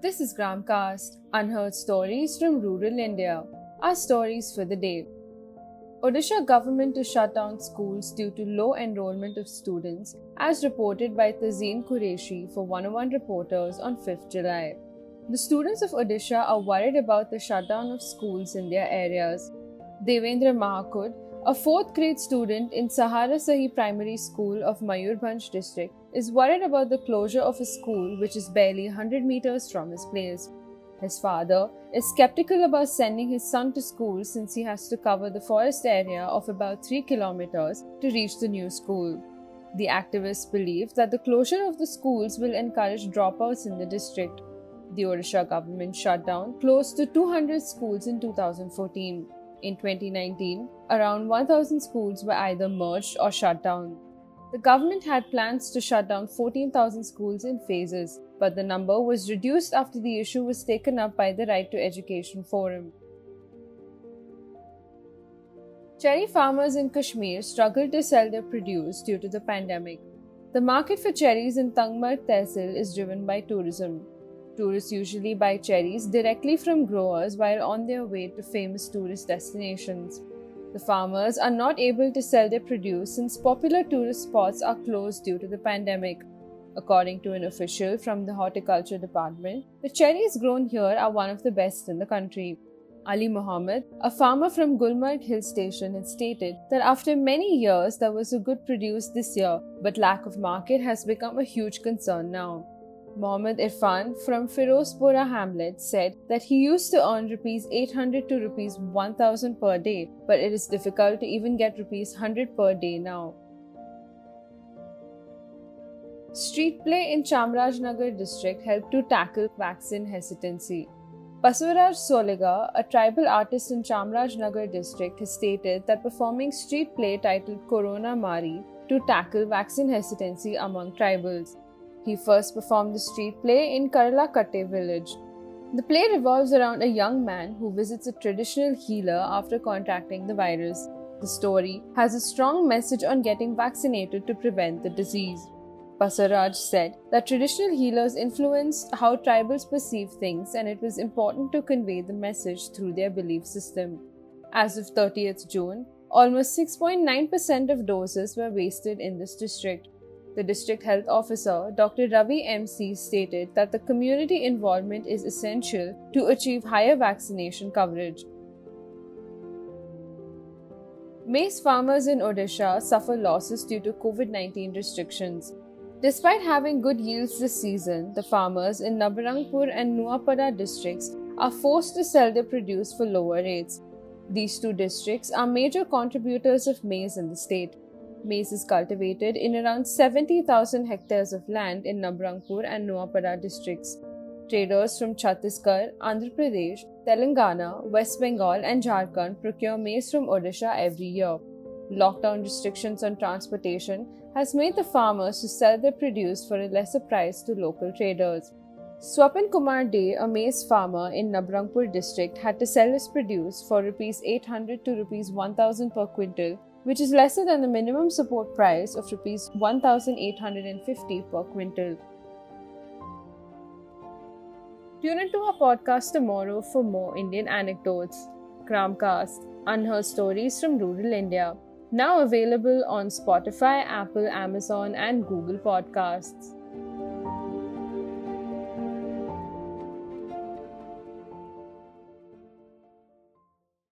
This is Gramcast, unheard stories from rural India. Our stories for the day. Odisha government to shut down schools due to low enrollment of students, as reported by Tazeen Qureshi for 101 Reporters on 5th July. The students of Odisha are worried about the shutdown of schools in their areas. Devendra Mahakud, a fourth grade student in Sahara Sahi Primary School of Mayurbhanj district, is worried about the closure of his school, which is barely 100 meters from his place. His father is skeptical about sending his son to school since he has to cover the forest area of about 3 kilometers to reach the new school. The activists believe that the closure of the schools will encourage dropouts in the district. The Odisha government shut down close to 200 schools in 2014. In 2019, around 1,000 schools were either merged or shut down. The government had plans to shut down 14,000 schools in phases, but the number was reduced after the issue was taken up by the Right to Education Forum. Cherry farmers in Kashmir struggle to sell their produce due to the pandemic. The market for cherries in Tangmarg Tehsil is driven by tourism. Tourists usually buy cherries directly from growers while on their way to famous tourist destinations. The farmers are not able to sell their produce since popular tourist spots are closed due to the pandemic. According to an official from the horticulture department, the cherries grown here are one of the best in the country. Ali Muhammad, a farmer from Gulmarg Hill Station, had stated that after many years there was a good produce this year, but lack of market has become a huge concern now. Mohammad Irfan from Firozpura hamlet said that he used to earn rupees 800 to rupees 1000 per day, but it is difficult to even get rupees 100 per day now. Street play in Chamrajnagar district helped to tackle vaccine hesitancy. Basuraj Soliga, a tribal artist in Chamrajnagar district, has stated that performing street play titled Corona Mari to tackle vaccine hesitancy among tribals. He first performed the street play in Karalakatte village. The play revolves around a young man who visits a traditional healer after contracting the virus. The story has a strong message on getting vaccinated to prevent the disease. Basaraj said that traditional healers influenced how tribals perceive things and it was important to convey the message through their belief system. As of 30th June, almost 6.9% of doses were wasted in this district. The district health officer, Dr. Ravi MC, stated that the community involvement is essential to achieve higher vaccination coverage. Maize farmers in Odisha suffer losses due to COVID 19 restrictions. Despite having good yields this season, the farmers in Nabarangpur and Nuapada districts are forced to sell their produce for lower rates. These two districts are major contributors of maize in the state. Maize is cultivated in around 70,000 hectares of land in Nabarangpur and Nuapada districts. Traders from Chhattisgarh, Andhra Pradesh, Telangana, West Bengal, and Jharkhand procure maize from Odisha every year. Lockdown restrictions on transportation has made the farmers to sell their produce for a lesser price to local traders. Swapan Kumar Dey, a maize farmer in Nabarangpur district, had to sell his produce for rupees 800 to rupees 1000 per quintal, which is lesser than the minimum support price of rupees 1850 per quintal. Tune into our podcast tomorrow for more Indian anecdotes. Gramcast, unheard stories from rural India. Now available on Spotify, Apple, Amazon, and Google Podcasts.